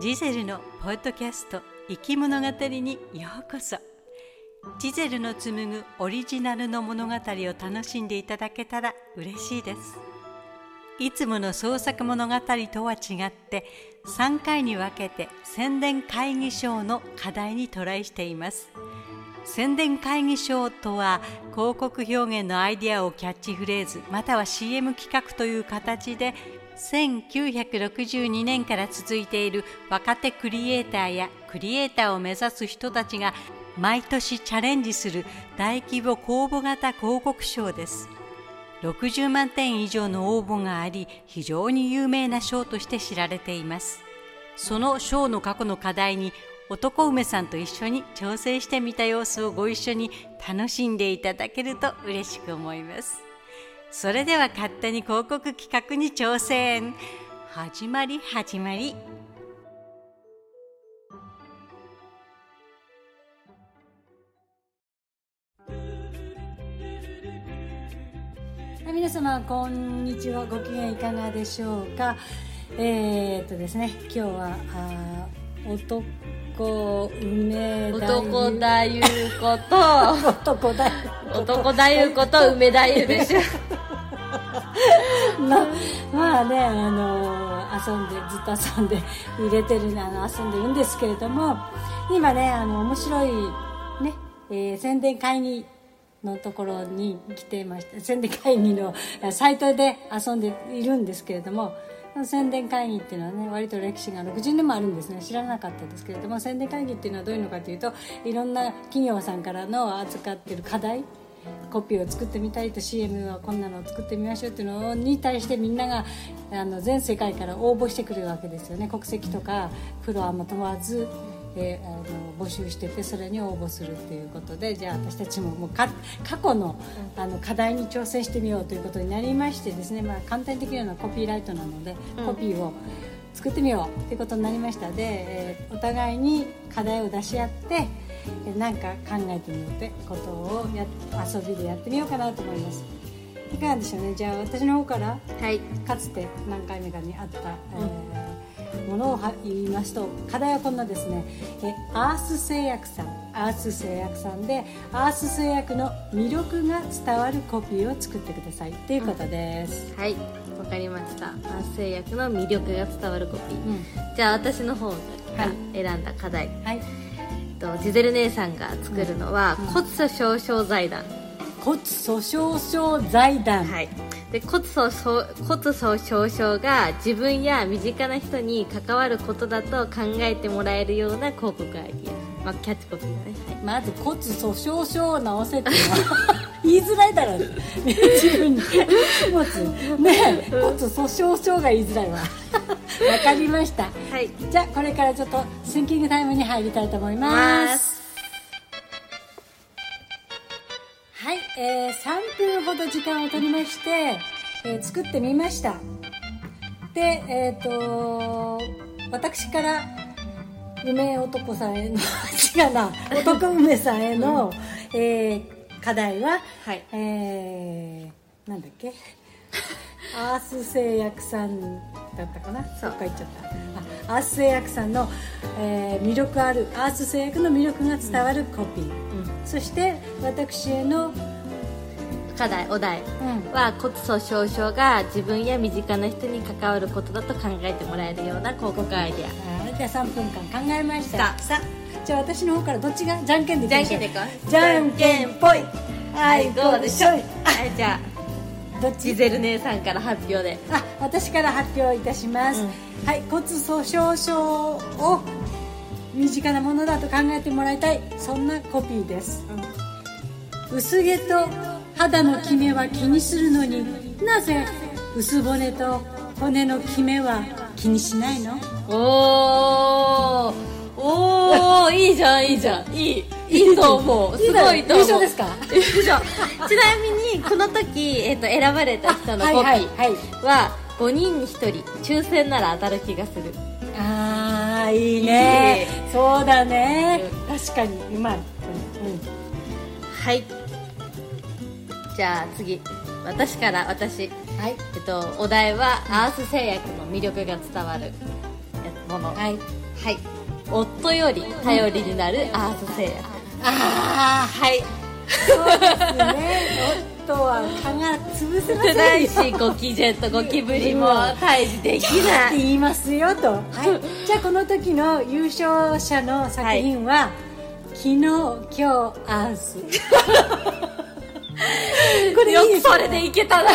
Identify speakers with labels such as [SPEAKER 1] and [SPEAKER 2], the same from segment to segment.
[SPEAKER 1] ジゼルのポッドキャスト生き物語にようこそ。ジゼルの紡ぐオリジナルの物語を楽しんでいただけたら嬉しいです。いつもの創作物語とは違って3回に分けて宣伝会議賞の課題にトライしています。宣伝会議賞とは広告表現のアイデアをキャッチフレーズまたは CM 企画という形で1962年から続いている若手クリエイターやクリエイターを目指す人たちが毎年チャレンジする大規模公募型広告賞です。60万点以上の応募があり非常に有名な賞として知られています。その賞の過去の課題に男梅さんと一緒に調整してみた様子をご一緒に楽しんでいただけると嬉しく思います。それでは勝手に広告企画に挑戦。始まり始まり。皆様こんにちは。ご機嫌いかがでしょうか？えー、っとですね今日はあ男梅
[SPEAKER 2] 男だゆこと。
[SPEAKER 1] 男だ
[SPEAKER 2] 男だゆこと梅だゆでしょ。
[SPEAKER 1] ままあねあの遊んでずっと遊んで入れてるあの遊んでるんですけれども今ねあの面白いね、えー宣伝会議のところに来ていました。宣伝会議のサイトで遊んでいるんですけれども宣伝会議っていうのはね割と歴史が60年もあるんですね。知らなかったですけれども宣伝会議っていうのはどういうのかというといろんな企業さんからの扱ってる課題コピーを作ってみたいと CM はこんなのを作ってみましょうっていうのに対してみんながあの全世界から応募してくるわけですよね。国籍とかプロはも問わず、えーあの募集しててそれに応募するっていうことでじゃあ私たちももうか過去のあの課題に挑戦してみようということになりましてですね、まあ、簡単にできるようなコピーライトなので、コピーを作ってみようということになりました。で、えーお互いに課題を出し合ってえーなんか考えてみようってことをや遊びでやってみようかなと思います。いかがでしょうね。じゃあ私の方から
[SPEAKER 2] はい。
[SPEAKER 1] かつて何回目かにあった、えーものをは言いますと課題はこんなですね。えアース製薬さん。アース製薬さんでアース製薬の魅力が伝わるコピーを作ってください。ということです、
[SPEAKER 2] はい。わかりました。アース製薬の魅力が伝わるコピー、
[SPEAKER 1] うん。
[SPEAKER 2] じゃあ私の方が
[SPEAKER 1] はい。
[SPEAKER 2] 選んだ課題、
[SPEAKER 1] はい。
[SPEAKER 2] とジゼル姉さんが作るのは、
[SPEAKER 1] うん。
[SPEAKER 2] 骨粗しょう症財団
[SPEAKER 1] 骨粗しょう症財団、
[SPEAKER 2] はい。で骨粗骨粗しょう症が自分や身近な人に関わることだと考えてもらえるような広告アイディア、まあ、キャッチコピーだね、はい。
[SPEAKER 1] まず骨粗しょう症を直せって。いうのは言いづらいだろ。う自分に。持つねえ骨粗しょう症が言いづらいわ。わかりました。
[SPEAKER 2] はい。
[SPEAKER 1] じゃあこれからちょっとシンキングタイムに入りたいと思いますえー、3分ほど時間を取りまして、えー作ってみました。でえっ、と私から梅男さんへの 違うな男梅さんへの、えー課題は、
[SPEAKER 2] はい。
[SPEAKER 1] えー、なんだっけ？アース製薬さんだったかな？
[SPEAKER 2] そう。
[SPEAKER 1] か行っちゃった。あアース製薬さんの、えー魅力あるアース製薬の魅力が伝わるコピー、
[SPEAKER 2] うん。
[SPEAKER 1] そして私への、
[SPEAKER 2] 課題お題
[SPEAKER 1] うん。
[SPEAKER 2] は骨粗しょう症が自分や身近な人に関わることだと考えてもらえるような広告アイデア。
[SPEAKER 1] あーじゃあ3分間考えました。
[SPEAKER 2] さあ。
[SPEAKER 1] じゃあ私の方からどっちがじゃんけんでいきましょう
[SPEAKER 2] じゃんけんでいこう
[SPEAKER 1] じゃんけんぽい。はい。
[SPEAKER 2] どうでしょう
[SPEAKER 1] はい。
[SPEAKER 2] はいじゃあ
[SPEAKER 1] どっち？
[SPEAKER 2] ジゼル姉さんから発表で。
[SPEAKER 1] あ私から発表いたします、
[SPEAKER 2] うん。
[SPEAKER 1] はい。骨粗しょう症を身近なものだと考えてもらいたい。そんなコピーです、薄毛と肌のキメは気にするのに。なぜ？薄骨と骨のキメは気にしないの？
[SPEAKER 2] おー。おー。いいじゃんいいじゃん。いい。いいと思う。すごいと思う。
[SPEAKER 1] 優勝ですか？
[SPEAKER 2] 優勝。ちなみにこの時、えっと選ばれた人のコピー
[SPEAKER 1] はい
[SPEAKER 2] は5人に1人抽選なら当たる気がする。
[SPEAKER 1] ああいいね。そうだね、確かに。うまい、うん。
[SPEAKER 2] はいじゃあ次。私から私。
[SPEAKER 1] はい。
[SPEAKER 2] えっとお題はアース製薬の魅力が伝わるやもの。
[SPEAKER 1] はい。
[SPEAKER 2] はい。夫より頼りになるアース製薬
[SPEAKER 1] ああ
[SPEAKER 2] はい。
[SPEAKER 1] そうですね。夫は蚊が潰せませ
[SPEAKER 2] ないしゴキジェットゴキブリも退治でき
[SPEAKER 1] って
[SPEAKER 2] ない
[SPEAKER 1] 言います。よと、はい、じゃあこの時の優勝者の作品は、昨日今日アースこれいい
[SPEAKER 2] よ
[SPEAKER 1] で
[SPEAKER 2] それでいけたな。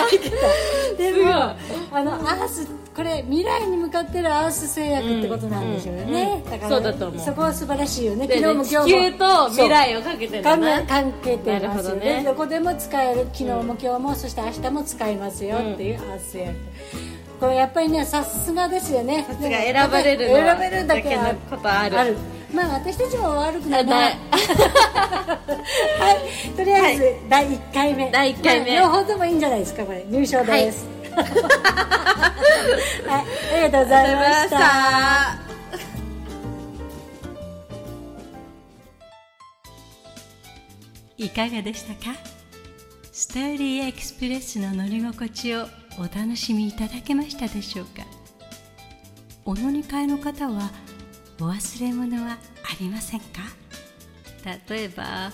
[SPEAKER 1] ですもあのアースこれ未来に向かってるアース製薬ってことなんでしょうよね、
[SPEAKER 2] うん
[SPEAKER 1] だから
[SPEAKER 2] そうだと思う。
[SPEAKER 1] そこは素晴らしいよね。
[SPEAKER 2] で
[SPEAKER 1] 昨日も
[SPEAKER 2] 地
[SPEAKER 1] 今日も
[SPEAKER 2] 球と未来をかけてるんだ
[SPEAKER 1] 関係てますよね。
[SPEAKER 2] ね
[SPEAKER 1] どこでも使える昨日も今日もそして明日も使いますよっていうアース製薬これやっぱりねさすがですよね。
[SPEAKER 2] 選ばれる
[SPEAKER 1] 選べるだけあ
[SPEAKER 2] だけのことある
[SPEAKER 1] まあ私たちも悪くない はい。とりあえず、第1回目。
[SPEAKER 2] 第一回目。
[SPEAKER 1] まあ両方ともいいんじゃないですかこれ。入賞です。はい、ありがとうございました。いかがでしたか？ストーリーエクスプレスの乗り心地をお楽しみいただけましたでしょうか？お乗り換えの方はお忘れ物はありませんか？例えば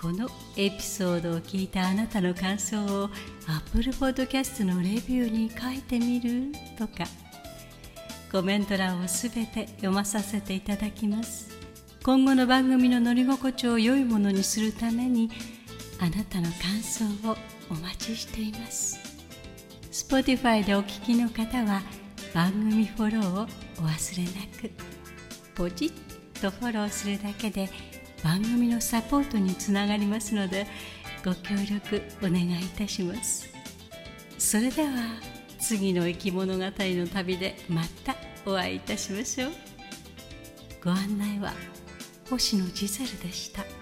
[SPEAKER 1] このエピソードを聞いたあなたの感想を Apple Podcast のレビューに書いてみる？とかコメント欄をすべて読まさせていただきます。今後の番組の乗り心地を良いものにするためにあなたの感想をお待ちしています。Spotify でお聞きの方は番組フォローをお忘れなく。ポチッとフォローするだけで番組のサポートにつながりますのでご協力お願いいたしますそれでは次の生き物語の旅でまたお会いいたしましょうご案内は星野ジゼルでした。